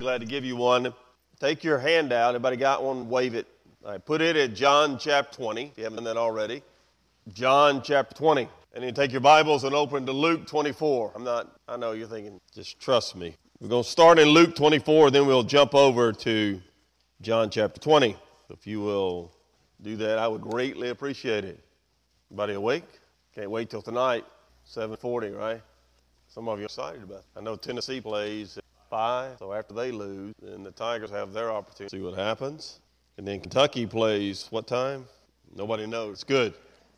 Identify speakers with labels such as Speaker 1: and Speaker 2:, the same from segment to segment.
Speaker 1: Glad to give you one. Take your hand out. Everybody got one? Wave it. All right, put it at John chapter 20, if you haven't done that already. John chapter 20. And then take your Bibles and open to Luke 24. I'm not, I know you're thinking, just trust me. We're going to start in Luke 24, then we'll jump over to John chapter 20. If you will do that, I would greatly appreciate it. Everybody awake? Can't wait till tonight, 7:40, right? Some of you are excited about it. I know Tennessee plays 5, so after they lose, then the Tigers have their opportunity see what happens. And then Kentucky plays what time? Nobody knows. Good.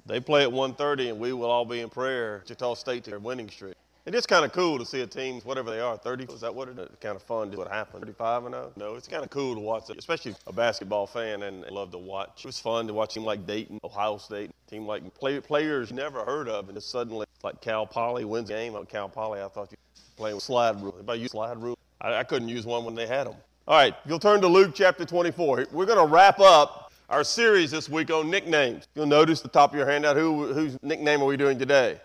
Speaker 1: They play at 1:30, and we will all be in prayer. Wichita State to their winning streak. It is kind of cool to see a team, whatever they are, 30. Is that what it is? Kind of fun to what happened. 35 and 0. No, it's kind of cool to watch, it, especially a basketball fan, and love to watch. It was fun to watch a team like Dayton, Ohio State, team like play, players you never heard of, and just suddenly like Cal Poly wins a game. Like Cal Poly, I thought you playing with slide rule. Anybody use slide rule? I, I couldn't use one when they had them. All right, you'll turn to Luke chapter 24. We're going to wrap up our series this week on nicknames. You'll notice the top of your handout. Who, whose nickname are we doing today?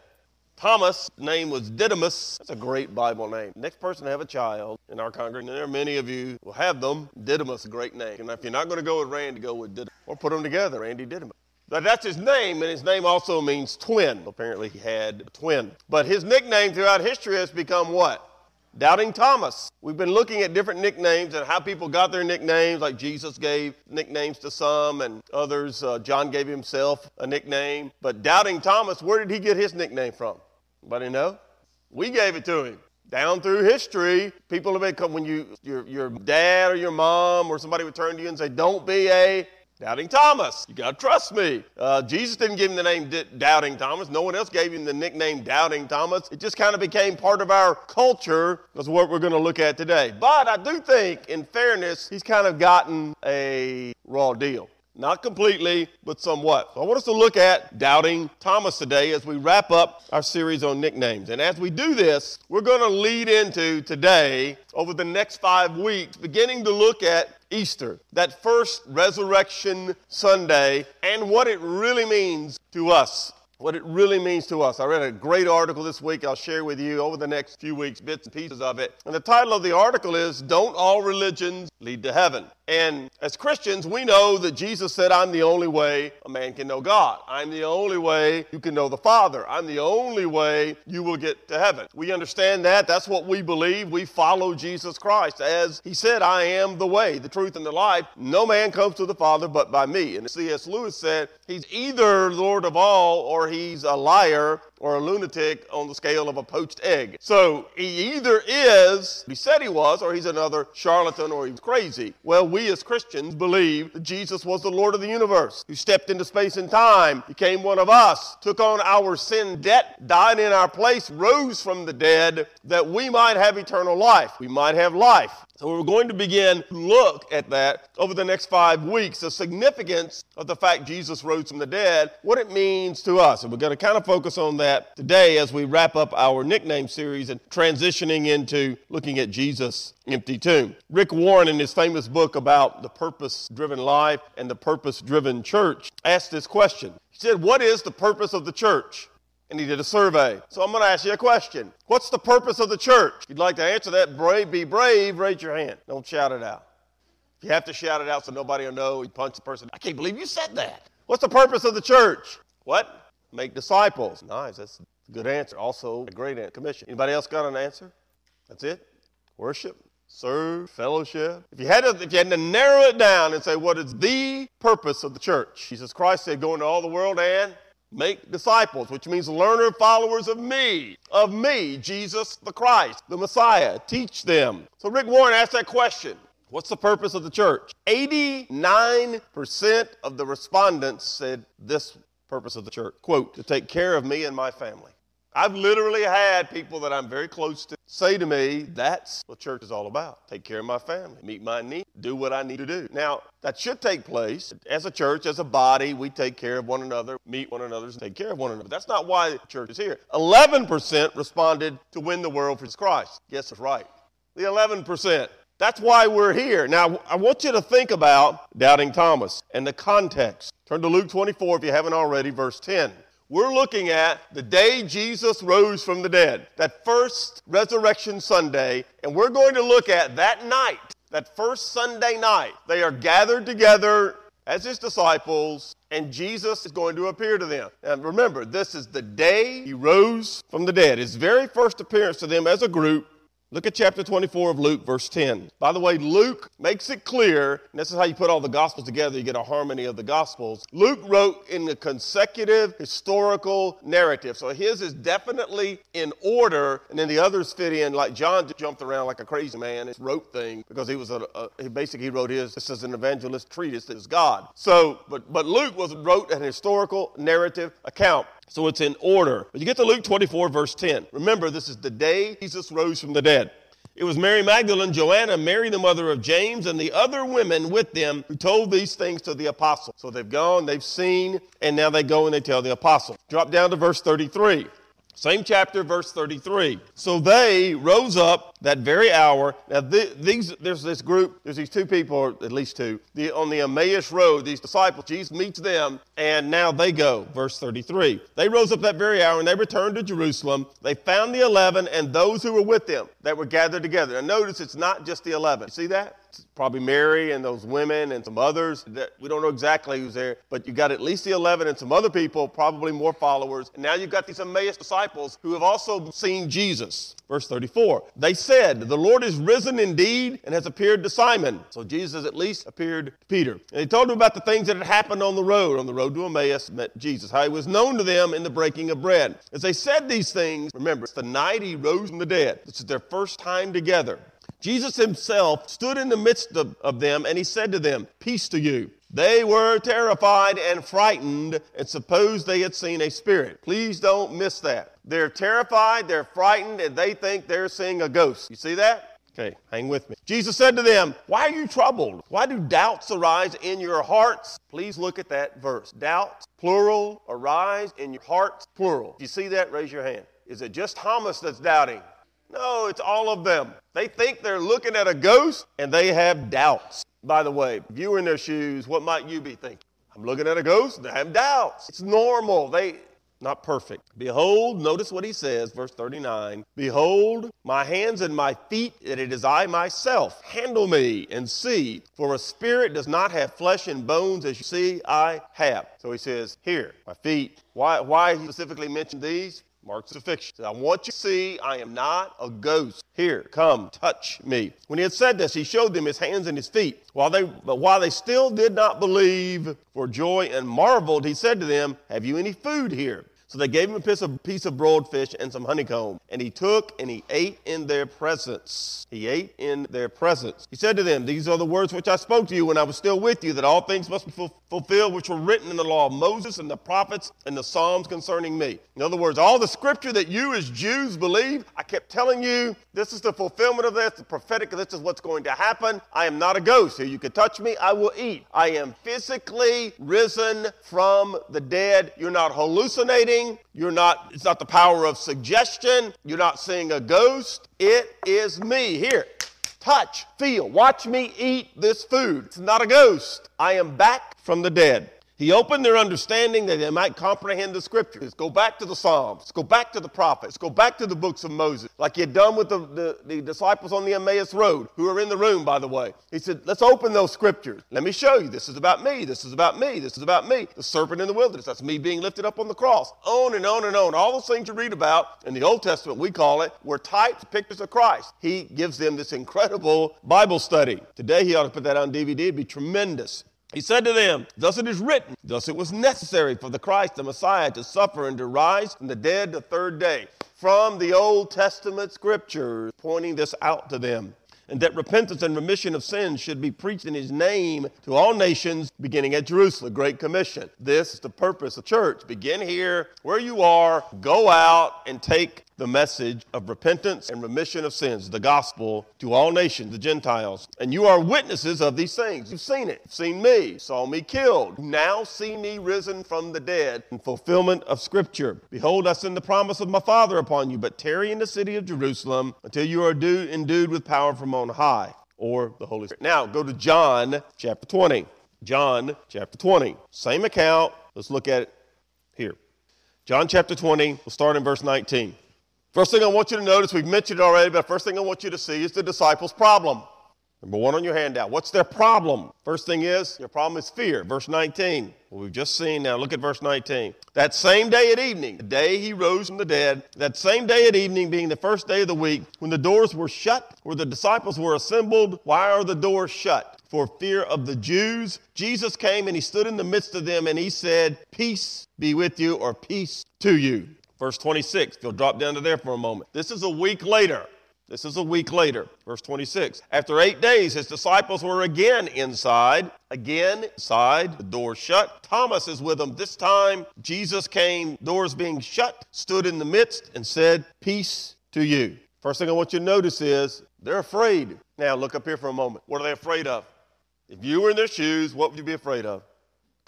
Speaker 1: Thomas' name was Didymus. That's a great Bible name. Next person to have a child in our congregation, there are many of you will have them. Didymus, a great name. And if you're not going to go with Randy, go with Didymus. Or put them together, Randy Didymus. That's his name, and his name also means twin. Apparently, he had a twin. But his nickname throughout history has become what? Doubting Thomas. We've been looking at different nicknames and how people got their nicknames, like Jesus gave nicknames to some and others. Uh, John gave himself a nickname. But Doubting Thomas, where did he get his nickname from? Anybody know? We gave it to him. Down through history, people have been when you your your dad or your mom or somebody would turn to you and say, "Don't be a Doubting Thomas. You got to trust me. Uh, Jesus didn't give him the name D- Doubting Thomas. No one else gave him the nickname Doubting Thomas. It just kind of became part of our culture. That's what we're going to look at today. But I do think, in fairness, he's kind of gotten a raw deal. Not completely, but somewhat. So I want us to look at Doubting Thomas today as we wrap up our series on nicknames. And as we do this, we're going to lead into today, over the next five weeks, beginning to look at Easter, that first resurrection Sunday, and what it really means to us. What it really means to us. I read a great article this week. I'll share with you over the next few weeks bits and pieces of it. And the title of the article is Don't All Religions Lead to Heaven? And as Christians, we know that Jesus said, I'm the only way a man can know God. I'm the only way you can know the Father. I'm the only way you will get to heaven. We understand that. That's what we believe. We follow Jesus Christ. As he said, I am the way, the truth, and the life. No man comes to the Father but by me. And C.S. Lewis said, He's either Lord of all or he's a liar or a lunatic on the scale of a poached egg. So he either is, he said he was, or he's another charlatan or he's crazy. Well, we as Christians believe that Jesus was the Lord of the universe, who stepped into space and time, became one of us, took on our sin debt, died in our place, rose from the dead, that we might have eternal life. We might have life. So we're going to begin to look at that over the next five weeks, the significance of the fact Jesus rose from the dead, what it means to us. And we're going to kind of focus on that today as we wrap up our nickname series and transitioning into looking at Jesus' empty tomb. Rick Warren, in his famous book about the purpose driven life and the purpose driven church, asked this question. He said, What is the purpose of the church? And he did a survey. So I'm going to ask you a question. What's the purpose of the church? If you'd like to answer that, brave, be brave, raise your hand. Don't shout it out. If you have to shout it out so nobody will know, you punch the person. I can't believe you said that. What's the purpose of the church? What? Make disciples. Nice. That's a good answer. Also, a great commission. Anybody else got an answer? That's it? Worship, serve, fellowship. If you had to, if you had to narrow it down and say what is the purpose of the church, Jesus Christ said, "Go into all the world and make disciples, which means learner followers of me, of me, Jesus the Christ, the Messiah. Teach them. So Rick Warren asked that question. What's the purpose of the church? 89% of the respondents said this purpose of the church. Quote, to take care of me and my family. I've literally had people that I'm very close to say to me, that's what church is all about. Take care of my family, meet my needs, do what I need to do. Now, that should take place. As a church, as a body, we take care of one another, meet one another, and take care of one another. That's not why church is here. 11% responded to win the world for Christ. Guess it's right. The 11%. That's why we're here. Now, I want you to think about doubting Thomas and the context. Turn to Luke 24 if you haven't already, verse 10. We're looking at the day Jesus rose from the dead, that first resurrection Sunday, and we're going to look at that night, that first Sunday night. They are gathered together as his disciples, and Jesus is going to appear to them. And remember, this is the day he rose from the dead, his very first appearance to them as a group. Look at chapter 24 of Luke, verse 10. By the way, Luke makes it clear, and this is how you put all the Gospels together, you get a harmony of the Gospels. Luke wrote in a consecutive historical narrative. So his is definitely in order, and then the others fit in, like John jumped around like a crazy man, and wrote things because he was a, a he basically wrote his, this is an evangelist treatise, this is God. So, but, but Luke was wrote an historical narrative account. So it's in order. But you get to Luke 24, verse 10. Remember, this is the day Jesus rose from the dead. It was Mary Magdalene, Joanna, Mary, the mother of James, and the other women with them who told these things to the apostles. So they've gone, they've seen, and now they go and they tell the apostles. Drop down to verse 33. Same chapter, verse 33. So they rose up that very hour. Now, these, there's this group, there's these two people, or at least two, the, on the Emmaus Road, these disciples. Jesus meets them, and now they go. Verse 33. They rose up that very hour, and they returned to Jerusalem. They found the eleven and those who were with them that were gathered together. And notice it's not just the eleven. See that? Probably Mary and those women and some others that we don't know exactly who's there, but you got at least the 11 and some other people, probably more followers. And now you've got these Emmaus disciples who have also seen Jesus. Verse 34. They said, The Lord is risen indeed and has appeared to Simon. So Jesus at least appeared to Peter. And he told him about the things that had happened on the road, on the road to Emmaus, met Jesus, how he was known to them in the breaking of bread. As they said these things, remember, it's the night he rose from the dead. This is their first time together. Jesus himself stood in the midst of, of, them and he said to them, Peace to you. They were terrified and frightened and supposed they had seen a spirit. Please don't miss that. They're terrified, they're frightened, and they think they're seeing a ghost. You see that? Okay, hang with me. Jesus said to them, Why are you troubled? Why do doubts arise in your hearts? Please look at that verse. Doubts, plural, arise in your hearts, plural. If you see that, raise your hand. Is it just Thomas that's doubting? No, it's all of them. They think they're looking at a ghost and they have doubts. By the way, if you were in their shoes, what might you be thinking? I'm looking at a ghost, and they have doubts. It's normal. They not perfect. Behold, notice what he says, verse 39 Behold, my hands and my feet, and it is I myself. Handle me and see, for a spirit does not have flesh and bones as you see I have. So he says, Here, my feet. Why, why he specifically mentioned these? Mark's a fiction. I want you to see I am not a ghost. Here, come, touch me. When he had said this, he showed them his hands and his feet. While they, but while they still did not believe for joy and marveled, he said to them, Have you any food here? So they gave him a piece of, piece of broiled fish and some honeycomb. And he took and he ate in their presence. He ate in their presence. He said to them, These are the words which I spoke to you when I was still with you, that all things must be fulfilled which were written in the law of Moses and the prophets and the Psalms concerning me. In other words, all the scripture that you as Jews believe, I kept telling you, this is the fulfillment of this, the prophetic, this is what's going to happen. I am not a ghost. Here you can touch me, I will eat. I am physically risen from the dead. You're not hallucinating. You're not, it's not the power of suggestion. You're not seeing a ghost. It is me. Here, touch, feel, watch me eat this food. It's not a ghost. I am back from the dead. He opened their understanding that they might comprehend the scriptures. Go back to the Psalms. Go back to the prophets. Go back to the books of Moses, like he had done with the, the, the, disciples on the Emmaus Road, who are in the room, by the way. He said, Let's open those scriptures. Let me show you. This is about me. This is about me. This is about me. The serpent in the wilderness. That's me being lifted up on the cross. On and on and on. All those things you read about in the Old Testament, we call it, were types, pictures of Christ. He gives them this incredible Bible study. Today, he ought to put that on DVD. It'd be tremendous. He said to them, Thus it is written, thus it was necessary for the Christ, the Messiah, to suffer and to rise from the dead the third day. From the Old Testament scriptures, pointing this out to them and that repentance and remission of sins should be preached in his name to all nations, beginning at Jerusalem. Great Commission. This is the purpose of church. Begin here where you are, go out and take the message of repentance and remission of sins, the gospel to all nations, the Gentiles. And you are witnesses of these things. You've seen it. You've seen me, saw me killed. Now see me risen from the dead in fulfillment of Scripture. Behold, I send the promise of my Father upon you, but tarry in the city of Jerusalem until you are endued with power from on high, or the Holy Spirit. Now go to John chapter 20. John chapter 20. Same account. Let's look at it here. John chapter 20, we'll start in verse 19. First thing I want you to notice, we've mentioned it already, but first thing I want you to see is the disciples' problem. Number one on your handout. What's their problem? First thing is, your problem is fear. Verse 19. Well, we've just seen now. Look at verse 19. That same day at evening, the day he rose from the dead, that same day at evening, being the first day of the week, when the doors were shut, where the disciples were assembled, why are the doors shut? For fear of the Jews. Jesus came and he stood in the midst of them and he said, Peace be with you, or peace to you. Verse 26. if You'll drop down to there for a moment. This is a week later. This is a week later, verse 26. After eight days, his disciples were again inside, again inside, the door shut. Thomas is with them. This time, Jesus came, doors being shut, stood in the midst, and said, Peace to you. First thing I want you to notice is they're afraid. Now, look up here for a moment. What are they afraid of? If you were in their shoes, what would you be afraid of?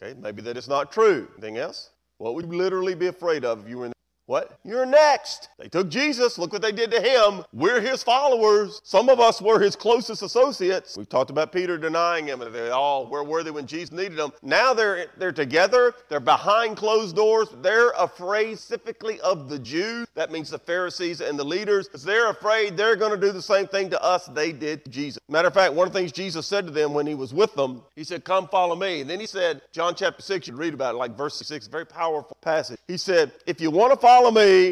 Speaker 1: Okay, maybe that it's not true. Anything else? What would you literally be afraid of if you were in what? You're next. They took Jesus. Look what they did to him. We're his followers. Some of us were his closest associates. We've talked about Peter denying him, and they all were worthy when Jesus needed them. Now they're they're together. They're behind closed doors. They're afraid specifically of the Jews. That means the Pharisees and the leaders. They're afraid they're going to do the same thing to us they did to Jesus. Matter of fact, one of the things Jesus said to them when he was with them, he said, "Come follow me." And then he said, John chapter six. You read about it, like verse six. Very powerful passage. He said, "If you want to follow." Follow me,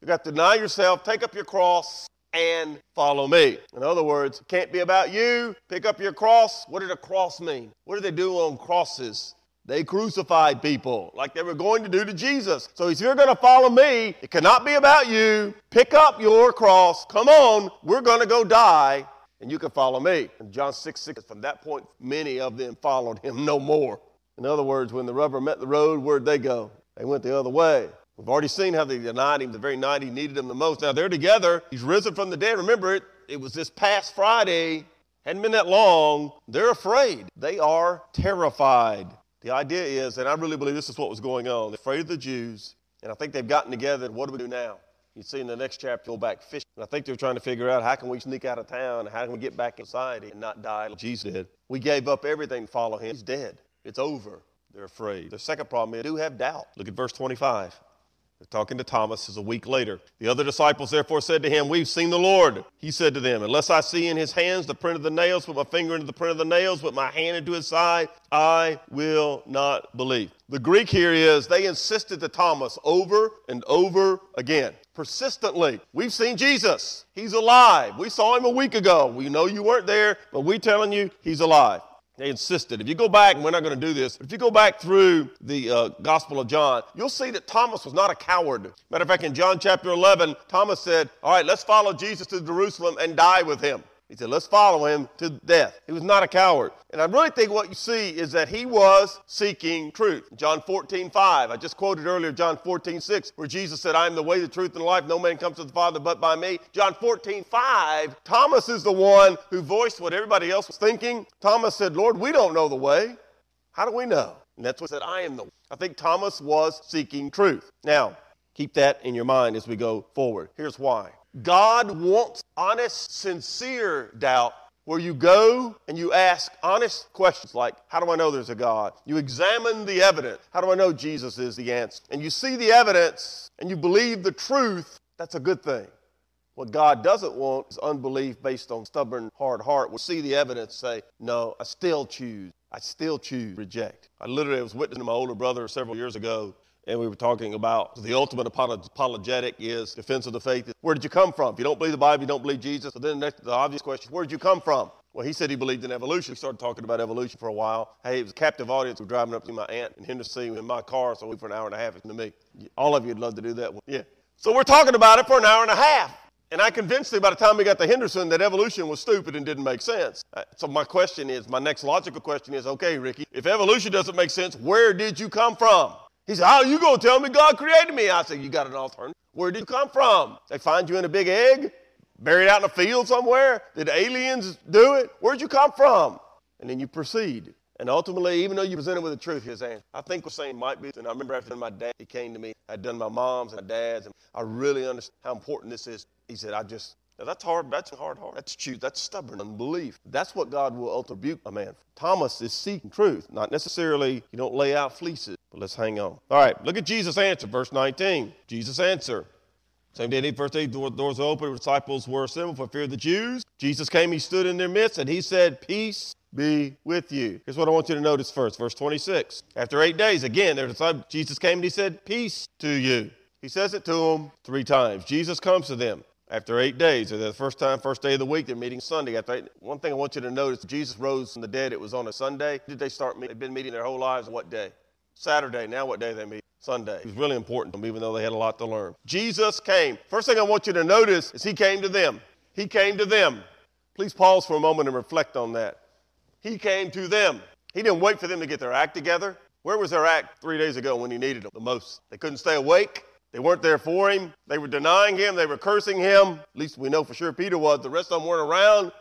Speaker 1: you got to deny yourself, take up your cross, and follow me. In other words, it can't be about you. Pick up your cross. What did a cross mean? What did they do on crosses? They crucified people like they were going to do to Jesus. So if you're going to follow me, it cannot be about you. Pick up your cross. Come on, we're going to go die, and you can follow me. And John 6 6, from that point, many of them followed him no more. In other words, when the rubber met the road, where'd they go? They went the other way. We've already seen how they denied him the very night he needed him the most. Now they're together. He's risen from the dead. Remember it, it was this past Friday. Hadn't been that long. They're afraid. They are terrified. The idea is, and I really believe this is what was going on, they're afraid of the Jews, and I think they've gotten together. What do we do now? You see in the next chapter, go back fishing. And I think they're trying to figure out how can we sneak out of town, how can we get back in society and not die like Jesus did. We gave up everything to follow him. He's dead. It's over. They're afraid. The second problem is they do have doubt. Look at verse 25. Talking to Thomas is a week later. The other disciples therefore said to him, We've seen the Lord. He said to them, Unless I see in his hands the print of the nails, put my finger into the print of the nails, put my hand into his side, I will not believe. The Greek here is they insisted to Thomas over and over again, persistently. We've seen Jesus. He's alive. We saw him a week ago. We know you weren't there, but we telling you he's alive. They insisted. If you go back, and we're not going to do this, if you go back through the uh, Gospel of John, you'll see that Thomas was not a coward. Matter of fact, in John chapter 11, Thomas said, All right, let's follow Jesus to Jerusalem and die with him. He said, let's follow him to death. He was not a coward. And I really think what you see is that he was seeking truth. John 14, 5. I just quoted earlier John 14, 6, where Jesus said, I am the way, the truth, and the life. No man comes to the Father but by me. John 14, 5. Thomas is the one who voiced what everybody else was thinking. Thomas said, Lord, we don't know the way. How do we know? And that's what said, I am the way. I think Thomas was seeking truth. Now, keep that in your mind as we go forward. Here's why. God wants honest, sincere doubt where you go and you ask honest questions like, How do I know there's a God? You examine the evidence. How do I know Jesus is the answer? And you see the evidence and you believe the truth. That's a good thing. What God doesn't want is unbelief based on stubborn, hard heart. We'll see the evidence, say, No, I still choose. I still choose reject. I literally was witnessing to my older brother several years ago and we were talking about the ultimate apologetic is defense of the faith. Where did you come from? If you don't believe the Bible, you don't believe Jesus. So then the, next, the obvious question, where did you come from? Well, he said he believed in evolution. We started talking about evolution for a while. Hey, it was a captive audience. We're driving up to my aunt in Henderson in my car, so we for an hour and a half. to me. All of you would love to do that. one. Yeah. So we're talking about it for an hour and a half. And I convinced him by the time we got to Henderson that evolution was stupid and didn't make sense. Uh, so my question is, my next logical question is, okay, Ricky, if evolution doesn't make sense, where did you come from? He said, How are you going to tell me God created me? I said, You got an alternative. Where did you come from? They find you in a big egg, buried out in a field somewhere? Did aliens do it? Where'd you come from? And then you proceed. And ultimately, even though you presented with the truth, his answer, I think was saying might be. And I remember after my dad, he came to me. I'd done my mom's and my dad's, and I really understand how important this is. He said, I just, Now that's hard. That's hard heart. That's true. That's stubborn unbelief. That's what God will rebuke a man. Thomas is seeking truth, not necessarily you don't lay out fleeces. But let's hang on. All right, look at Jesus' answer, verse 19. Jesus' answer. Same day, first day, doors were open, the disciples were assembled for fear of the Jews. Jesus came, he stood in their midst, and he said, Peace be with you. Here's what I want you to notice first, verse 26. After eight days, again, Jesus came and he said, Peace to you. He says it to them three times. Jesus comes to them after eight days. Or the first time, first day of the week, they're meeting Sunday. After eight, one thing I want you to notice: Jesus rose from the dead. It was on a Sunday. Did they start? Meeting? They've been meeting their whole lives. What day? Saturday. Now what day they meet? Sunday. It was really important to them, even though they had a lot to learn. Jesus came. First thing I want you to notice is he came to them. He came to them. Please pause for a moment and reflect on that. He came to them. He didn't wait for them to get their act together. Where was their act three days ago when he needed them the most? They couldn't stay awake. They weren't there for him. They were denying him. They were cursing him. At least we know for sure Peter was. The rest of them weren't around.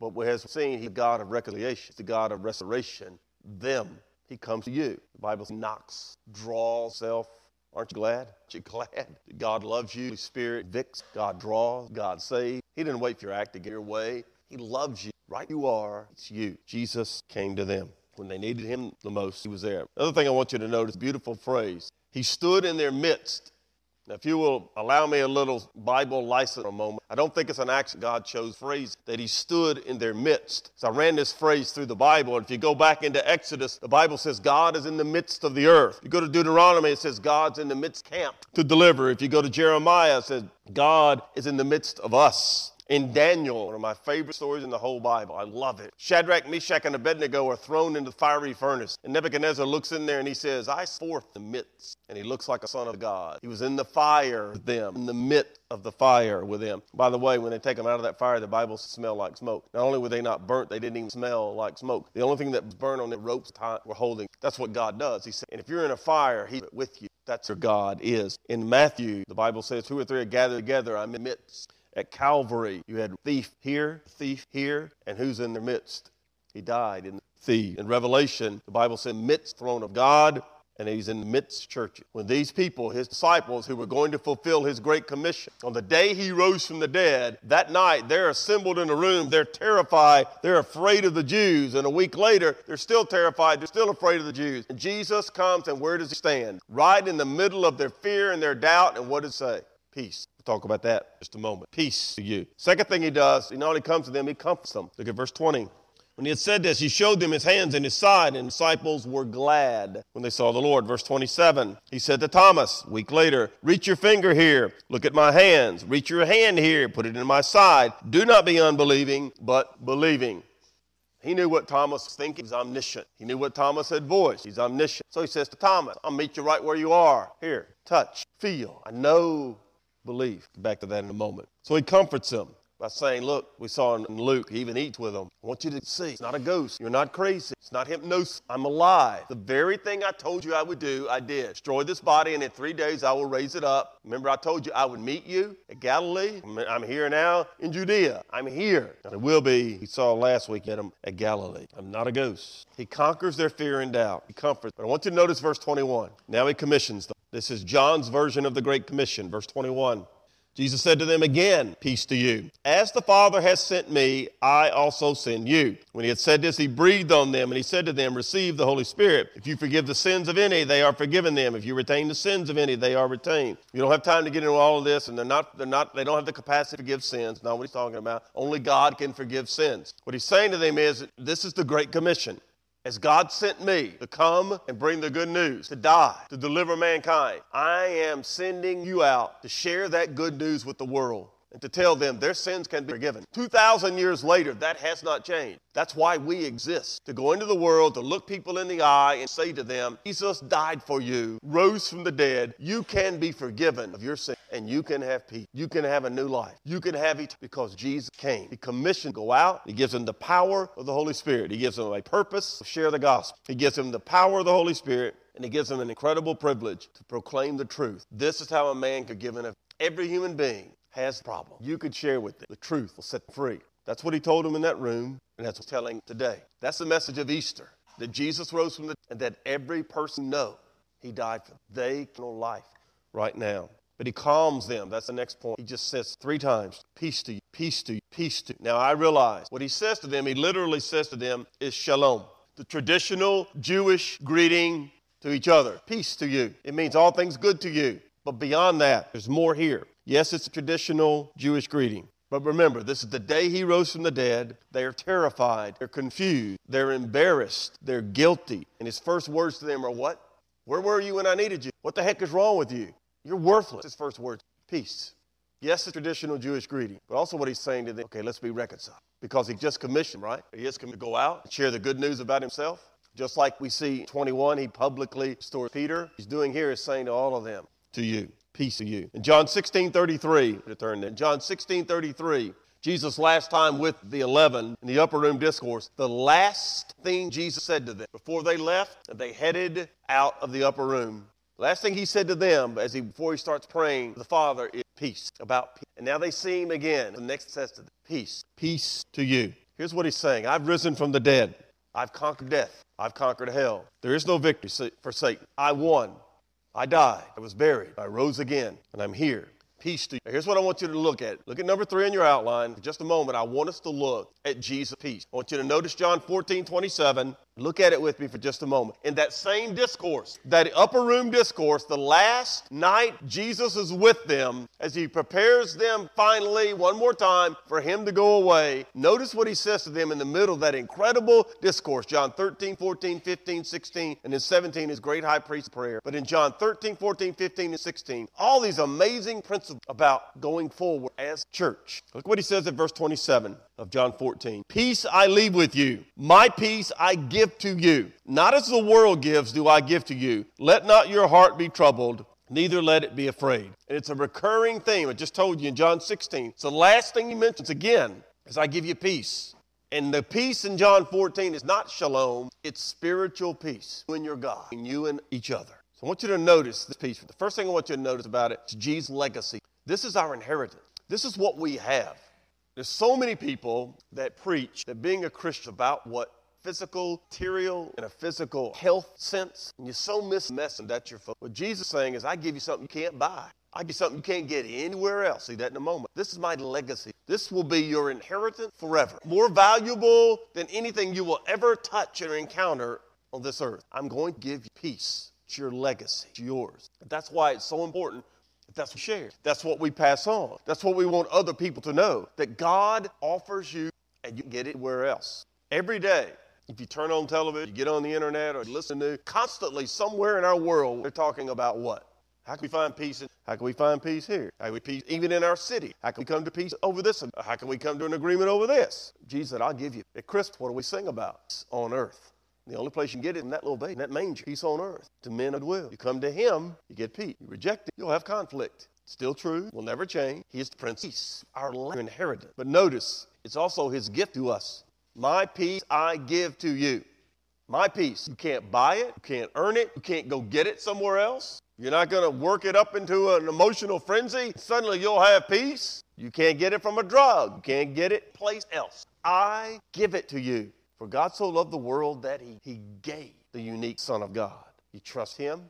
Speaker 1: But we have seen he's the God of reconciliation. He's the God of restoration. Them he comes to you. The Bible says, knocks, draws self. Aren't you glad? Aren't you glad God loves you? Holy Spirit vicks. God draws. God saves. He didn't wait for your act to get your way. He loves you. Right you are. It's you. Jesus came to them. When they needed him the most, he was there. Another thing I want you to notice, beautiful phrase. He stood in their midst now, if you will allow me a little Bible license for a moment, I don't think it's an accident God chose phrase that He stood in their midst. So I ran this phrase through the Bible. And if you go back into Exodus, the Bible says God is in the midst of the earth. You go to Deuteronomy, it says God's in the midst camp to deliver. If you go to Jeremiah, it says God is in the midst of us in Daniel, one of my favorite stories in the whole Bible. I love it. Shadrach, Meshach, and Abednego are thrown into the fiery furnace. And Nebuchadnezzar looks in there and he says, I forth the midst. And he looks like a son of God. He was in the fire with them, in the midst of the fire with them. By the way, when they take them out of that fire, the Bible smelled like smoke. Not only were they not burnt, they didn't even smell like smoke. The only thing that was burned on the ropes were holding. That's what God does. He said, and if you're in a fire, He's with you. That's where God is. In Matthew, the Bible says, two or three are gathered together, I'm in the midst. At Calvary, you had thief here, thief here, and who's in their midst? He died in the thief. In Revelation, the Bible said midst throne of God, and he's in the midst church. When these people, his disciples, who were going to fulfill his great commission, on the day he rose from the dead, that night they're assembled in a room, they're terrified, they're afraid of the Jews, and a week later they're still terrified, they're still afraid of the Jews. And Jesus comes, and where does he stand? Right in the middle of their fear and their doubt, and what does he say? Peace talk about that just a moment. Peace to you. Second thing he does, he not only comes to them, he comforts them. Look at verse 20. When he had said this, he showed them his hands and his side, and disciples were glad when they saw the Lord. Verse 27, he said to Thomas, a week later, Reach your finger here, look at my hands, reach your hand here, put it in my side. Do not be unbelieving, but believing. He knew what Thomas was thinking. He's omniscient. He knew what Thomas had voiced. He's omniscient. So he says to Thomas, I'll meet you right where you are. Here, touch, feel. I know believe. Back to that in a moment. So he comforts them by saying, Look, we saw in Luke, he even eats with them. I want you to see, it's not a ghost. You're not crazy. It's not hypnosis. I'm alive. The very thing I told you I would do, I did. Destroy this body, and in three days I will raise it up. Remember, I told you I would meet you at Galilee? I'm here now in Judea. I'm here. And it will be, he saw last week at him at Galilee. I'm not a ghost. He conquers their fear and doubt. He comforts. But I want you to notice verse 21. Now he commissions them. This is John's version of the Great Commission, verse 21. Jesus said to them again, Peace to you. As the Father has sent me, I also send you. When he had said this, he breathed on them and he said to them, Receive the Holy Spirit. If you forgive the sins of any, they are forgiven them. If you retain the sins of any, they are retained. You don't have time to get into all of this, and they're not, they're not, they don't have the capacity to forgive sins. Not what he's talking about. Only God can forgive sins. What he's saying to them is, This is the Great Commission. As God sent me to come and bring the good news, to die, to deliver mankind, I am sending you out to share that good news with the world and to tell them their sins can be forgiven. 2,000 years later, that has not changed. That's why we exist to go into the world, to look people in the eye and say to them, Jesus died for you, rose from the dead. You can be forgiven of your sin and you can have peace. You can have a new life. You can have it because Jesus came. He commissioned go out. He gives them the power of the Holy Spirit. He gives them a purpose to share the gospel. He gives them the power of the Holy Spirit and he gives them an incredible privilege to proclaim the truth. This is how a man could give every human being has a problem. You could share with them. The truth will set them free. That's what he told them in that room, and that's what he's telling today. That's the message of Easter. That Jesus rose from the dead, and that every person know he died for them. They know life right now. But he calms them. That's the next point. He just says three times, peace to you, peace to you, peace to you. Now I realize what he says to them, he literally says to them, is shalom. The traditional Jewish greeting to each other. Peace to you. It means all things good to you. But beyond that, there's more here. Yes, it's a traditional Jewish greeting. But remember, this is the day he rose from the dead. They are terrified, they're confused, they're embarrassed, they're guilty. And his first words to them are what? Where were you when I needed you? What the heck is wrong with you? You're worthless. His first words, peace. Yes, the traditional Jewish greeting, but also what he's saying to them, okay, let's be reconciled. Because he just commissioned, right? He just commissioned to go out and share the good news about himself. Just like we see 21, he publicly restored Peter. He's doing here is saying to all of them, to you, peace to you. In John 16, 33, to turn in John 16, 33, Jesus' last time with the 11 in the upper room discourse, the last thing Jesus said to them before they left, they headed out of the upper room. Last thing he said to them as he before he starts praying the Father is peace about peace. And now they see him again. The next says to them, peace, peace to you. Here's what he's saying I've risen from the dead. I've conquered death. I've conquered hell. There is no victory for Satan. I won. I died. I was buried. I rose again. And I'm here. Peace to you. Here's what I want you to look at. Look at number three in your outline. For just a moment, I want us to look at Jesus' peace. I want you to notice John 14, 27. Look at it with me for just a moment. In that same discourse, that upper room discourse, the last night Jesus is with them as he prepares them finally, one more time, for him to go away. Notice what he says to them in the middle of that incredible discourse. John 13, 14, 15, 16, and in 17, his great high priest prayer. But in John 13, 14, 15, and 16, all these amazing principles about going forward as church. Look what he says in verse 27 of John 14. Peace I leave with you. My peace I give to you. Not as the world gives do I give to you. Let not your heart be troubled, neither let it be afraid. And it's a recurring theme. I just told you in John 16. It's the last thing he mentions again is I give you peace. And the peace in John 14 is not shalom, it's spiritual peace in your God, in you and each other. So I want you to notice this peace. The first thing I want you to notice about it is Jesus' legacy. This is our inheritance. This is what we have. There's so many people that preach that being a Christian about what physical, material, in a physical health sense, and you're so message that's your focus. What Jesus is saying is, I give you something you can't buy. I give you something you can't get anywhere else. See that in a moment. This is my legacy. This will be your inheritance forever. More valuable than anything you will ever touch or encounter on this earth. I'm going to give you peace. It's your legacy. It's yours. That's why it's so important that's what we share. That's what we pass on. That's what we want other people to know that God offers you and you get it where else. Every day, if you turn on television, you get on the internet, or listen to constantly somewhere in our world, they're talking about what? How can we find peace? In, how can we find peace here? How can we peace even in our city? How can we come to peace over this? How can we come to an agreement over this? Jesus said, I'll give you. At Christmas, what do we sing about? on earth. The only place you can get it in that little baby, in that manger, peace on earth, to men of will. You come to him, you get peace. You reject it, you'll have conflict. Still true, will never change. He is the Prince Peace, our inheritance. But notice, it's also his gift to us. My peace I give to you. My peace. You can't buy it, you can't earn it, you can't go get it somewhere else. You're not going to work it up into an emotional frenzy. Suddenly you'll have peace. You can't get it from a drug. You can't get it place else. I give it to you. For God so loved the world that he, he gave the unique Son of God. You trust Him?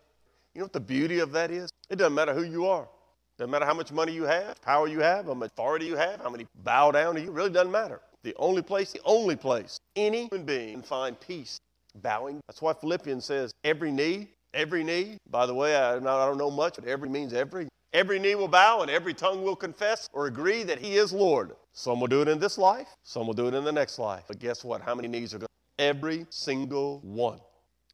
Speaker 1: You know what the beauty of that is? It doesn't matter who you are. Doesn't matter how much money you have, power you have, how much authority you have, how many bow down to you. It really doesn't matter. The only place, the only place any human being can find peace bowing. That's why Philippians says every knee, every knee. By the way, I, I don't know much, but every means every. Every knee will bow and every tongue will confess or agree that He is Lord. Some will do it in this life, some will do it in the next life. But guess what? How many knees are going? Every single one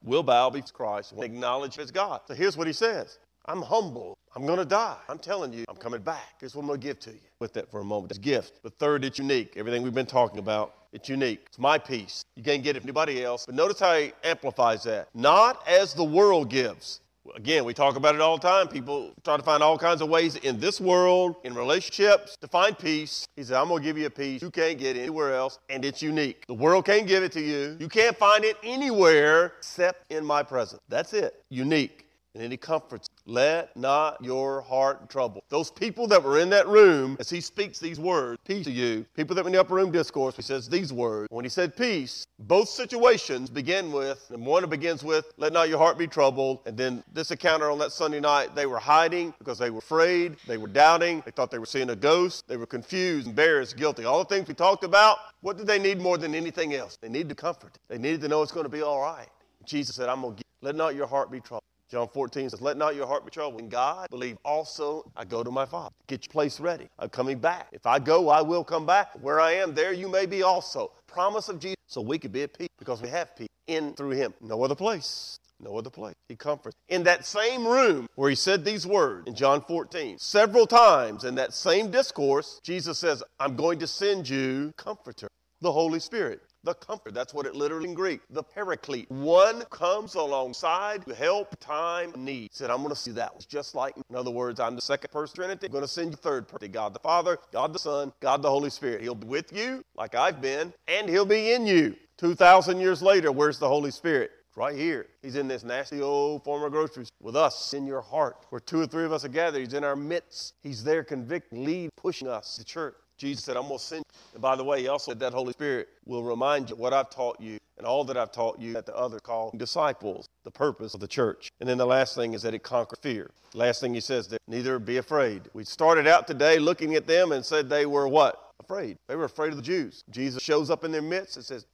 Speaker 1: will bow before Christ and acknowledge as God. So here's what He says I'm humble. I'm going to die. I'm telling you, I'm coming back. Here's what I'm going to give to you. With that for a moment. It's a gift. The third, it's unique. Everything we've been talking about, it's unique. It's my peace. You can't get it from anybody else. But notice how he amplifies that. Not as the world gives. Again, we talk about it all the time. People try to find all kinds of ways in this world, in relationships, to find peace. He said, I'm going to give you a peace you can't get anywhere else, and it's unique. The world can't give it to you. You can't find it anywhere except in my presence. That's it. Unique. And then he comforts. Let not your heart trouble. Those people that were in that room, as he speaks these words, peace to you, people that were in the upper room discourse, he says these words. When he said peace, both situations begin with, and one begins with, let not your heart be troubled. And then this encounter on that Sunday night, they were hiding because they were afraid, they were doubting, they thought they were seeing a ghost, they were confused, embarrassed, guilty. All the things we talked about, what did they need more than anything else? They needed comfort. They needed to know it's going to be all right. Jesus said, I'm going to let not your heart be troubled. John 14 says, Let not your heart be troubled. In God, believe also, I go to my Father. Get your place ready. I'm coming back. If I go, I will come back. Where I am, there you may be also. Promise of Jesus. So we could be at peace because we have peace in through Him. No other place. No other place. He comforts. In that same room where he said these words in John 14, several times in that same discourse, Jesus says, I'm going to send you Comforter, the Holy Spirit the comfort. That's what it literally in Greek, the paraclete. One comes alongside to help time need. He said, I'm going to see that. It's just like, in other words, I'm the second person Trinity. I'm going to send you third person, God the Father, God the Son, God the Holy Spirit. He'll be with you like I've been, and he'll be in you. 2,000 years later, where's the Holy Spirit? right here. He's in this nasty old former grocery store with us in your heart. Where two or three of us are gathered, he's in our midst. He's there convicting, lead, pushing us to church. Jesus said, I'm going to send you. And by the way, he also said that Holy Spirit will remind you what I've taught you and all that I've taught you that the other call disciples, the purpose of the church. And then the last thing is that it conquers fear. Last thing he says there, neither be afraid. We started out today looking at them and said they were what? Afraid. They were afraid of the Jews. Jesus shows up in their midst and says,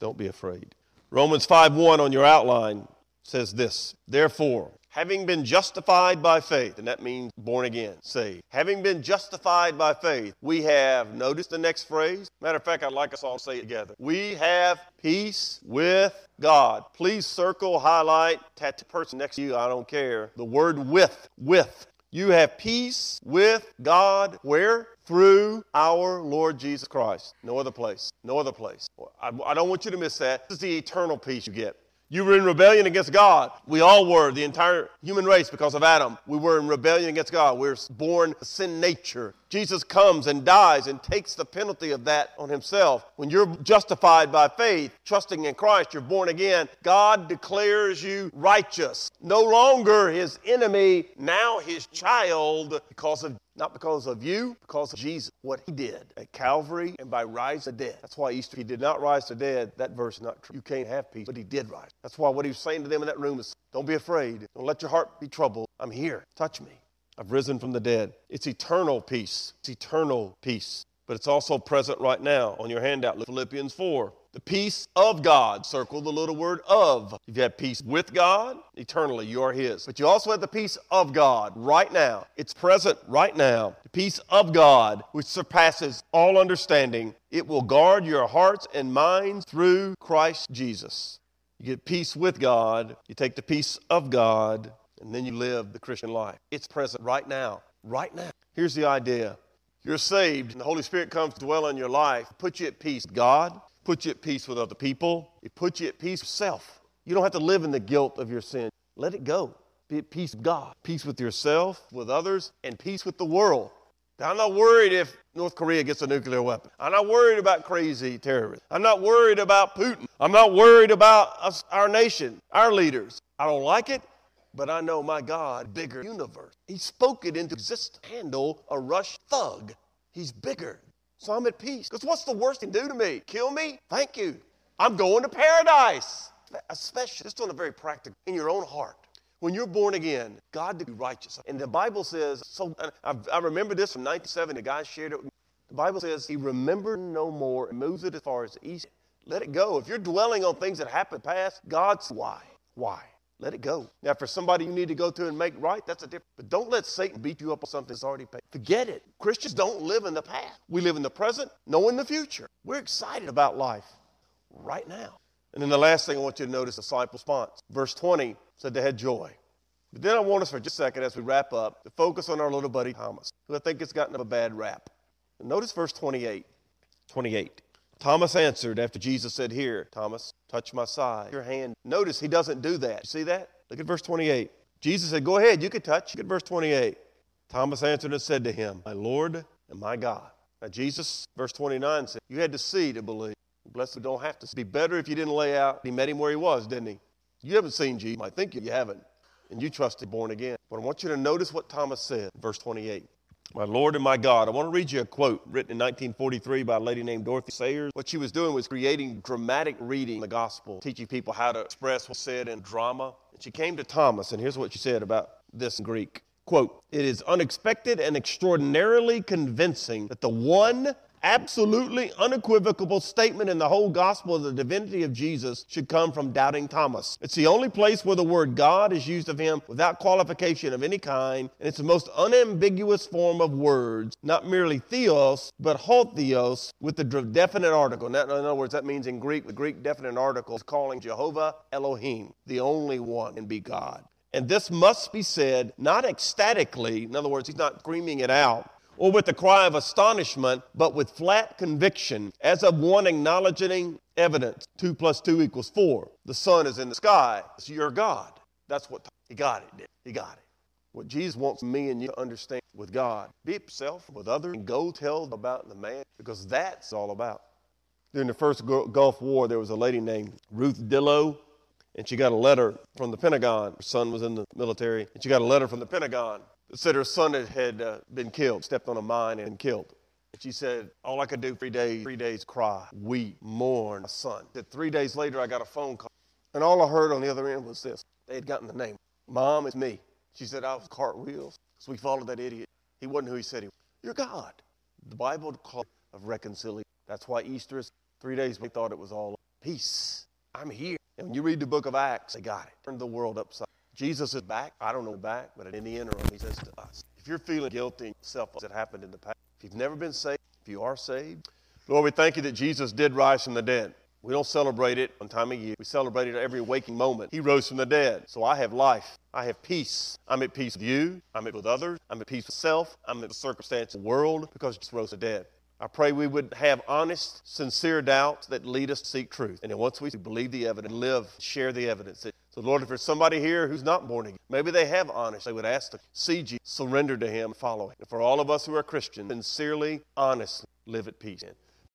Speaker 1: Don't be afraid. Romans 5 1 on your outline says this Therefore, having been justified by faith, and that means born again, saved. Having been justified by faith, we have, notice the next phrase. Matter of fact, I'd like us all to say it together. We have peace with God. Please circle, highlight, tattoo person next to you, I don't care. The word with, with. You have peace with God where? Through our Lord Jesus Christ. No other place. No other place. I, I don't want you to miss that. This is the eternal peace you get. You were in rebellion against God. We all were, the entire human race, because of Adam. We were in rebellion against God. We we're born sin nature. Jesus comes and dies and takes the penalty of that on himself. When you're justified by faith, trusting in Christ, you're born again, God declares you righteous. No longer his enemy, now his child because of not because of you, because of Jesus, what he did at Calvary and by rise of dead. That's why Easter, he did not rise to dead. That verse is not true. You can't have peace, but he did rise. That's why what he was saying to them in that room is don't be afraid. Don't let your heart be troubled. I'm here. Touch me. I've risen from the dead. It's eternal peace. It's eternal peace. But it's also present right now on your handout, Philippians 4. The peace of God, circle the little word of. If You've had peace with God, eternally, you are His. But you also have the peace of God right now. It's present right now. The peace of God, which surpasses all understanding. It will guard your hearts and minds through Christ Jesus. You get peace with God, you take the peace of God, and then you live the Christian life. It's present right now. Right now. Here's the idea you're saved, and the Holy Spirit comes to dwell in your life, put you at peace. God, put you at peace with other people, it puts you at peace with self. You don't have to live in the guilt of your sin. Let it go. Be at peace with God, peace with yourself, with others, and peace with the world. I'm not worried if North Korea gets a nuclear weapon. I'm not worried about crazy terrorists. I'm not worried about Putin. I'm not worried about us, our nation, our leaders. I don't like it but I know my God, bigger universe. He spoke it into existence. Handle a rush thug. He's bigger. So I'm at peace. Because what's the worst he can do to me? Kill me? Thank you. I'm going to paradise. Especially, just on a very practical, in your own heart. When you're born again, God to be righteous. And the Bible says, so I, I remember this from 97, the guy shared it. The Bible says he remembered no more and moves it as far as the east. Let it go. If you're dwelling on things that happened past, God's why? Why? Let it go. Now, for somebody you need to go through and make right, that's a different. But don't let Satan beat you up on something that's already paid. Forget it. Christians don't live in the past. We live in the present, knowing the future. We're excited about life right now. And then the last thing I want you to notice, disciple response. Verse 20 said they had joy. But then I want us for just a second as we wrap up to focus on our little buddy Thomas, who I think has gotten a bad rap. Notice verse 28. 28. Thomas answered after Jesus said, Here, Thomas, touch my side, your hand. Notice he doesn't do that. You see that? Look at verse 28. Jesus said, Go ahead, you can touch. Look at verse 28. Thomas answered and said to him, My Lord and my God. Now, Jesus, verse 29 said, You had to see to believe. Blessed we don't have to. It'd be better if you didn't lay out. He met him where he was, didn't he? You haven't seen Jesus. I think you haven't. and you trusted born again. But I want you to notice what Thomas said, verse 28. My Lord and my God. I want to read you a quote written in 1943 by a lady named Dorothy Sayers. What she was doing was creating dramatic reading of the gospel, teaching people how to express what's said in drama. And she came to Thomas, and here's what she said about this Greek. Quote, it is unexpected and extraordinarily convincing that the one absolutely unequivocal statement in the whole gospel of the divinity of Jesus should come from doubting Thomas. It's the only place where the word God is used of him without qualification of any kind, and it's the most unambiguous form of words, not merely theos, but ho theos with the definite article. In other words, that means in Greek, the Greek definite article is calling Jehovah Elohim, the only one, and be God. And this must be said not ecstatically, in other words, he's not screaming it out, or with a cry of astonishment, but with flat conviction, as of one acknowledging evidence. Two plus two equals four. The sun is in the sky. It's your God. That's what he got it. He got it. What Jesus wants me and you to understand with God, be yourself, with others, and go tell about the man, because that's all about. During the first Gulf War, there was a lady named Ruth Dillow, and she got a letter from the Pentagon. Her son was in the military, and she got a letter from the Pentagon said her son had uh, been killed, stepped on a mine and killed. She said, all I could do three days, three days cry, weep, mourn a son. That three days later I got a phone call. And all I heard on the other end was this. They had gotten the name. Mom, it's me. She said, I was cartwheels. So we followed that idiot. He wasn't who he said he was. You're God. The Bible called of reconciliation. That's why Easter is three days. We thought it was all peace. I'm here. And when you read the book of Acts, they got it. Turned the world upside Jesus is back. I don't know back, but in the interim, he says to us, if you're feeling guilty, self that happened in the past, if you've never been saved, if you are saved, Lord, we thank you that Jesus did rise from the dead. We don't celebrate it one time a year. We celebrate it every waking moment. He rose from the dead. So I have life. I have peace. I'm at peace with you. I'm at peace with others. I'm at peace with self. I'm at the circumstance of the world because Jesus rose from the dead. I pray we would have honest, sincere doubts that lead us to seek truth. And then once we believe the evidence, live, share the evidence. So, Lord, if there's somebody here who's not born again, maybe they have honest, they would ask to see Jesus, surrender to Him, follow Him. And for all of us who are Christians, sincerely, honestly live at peace.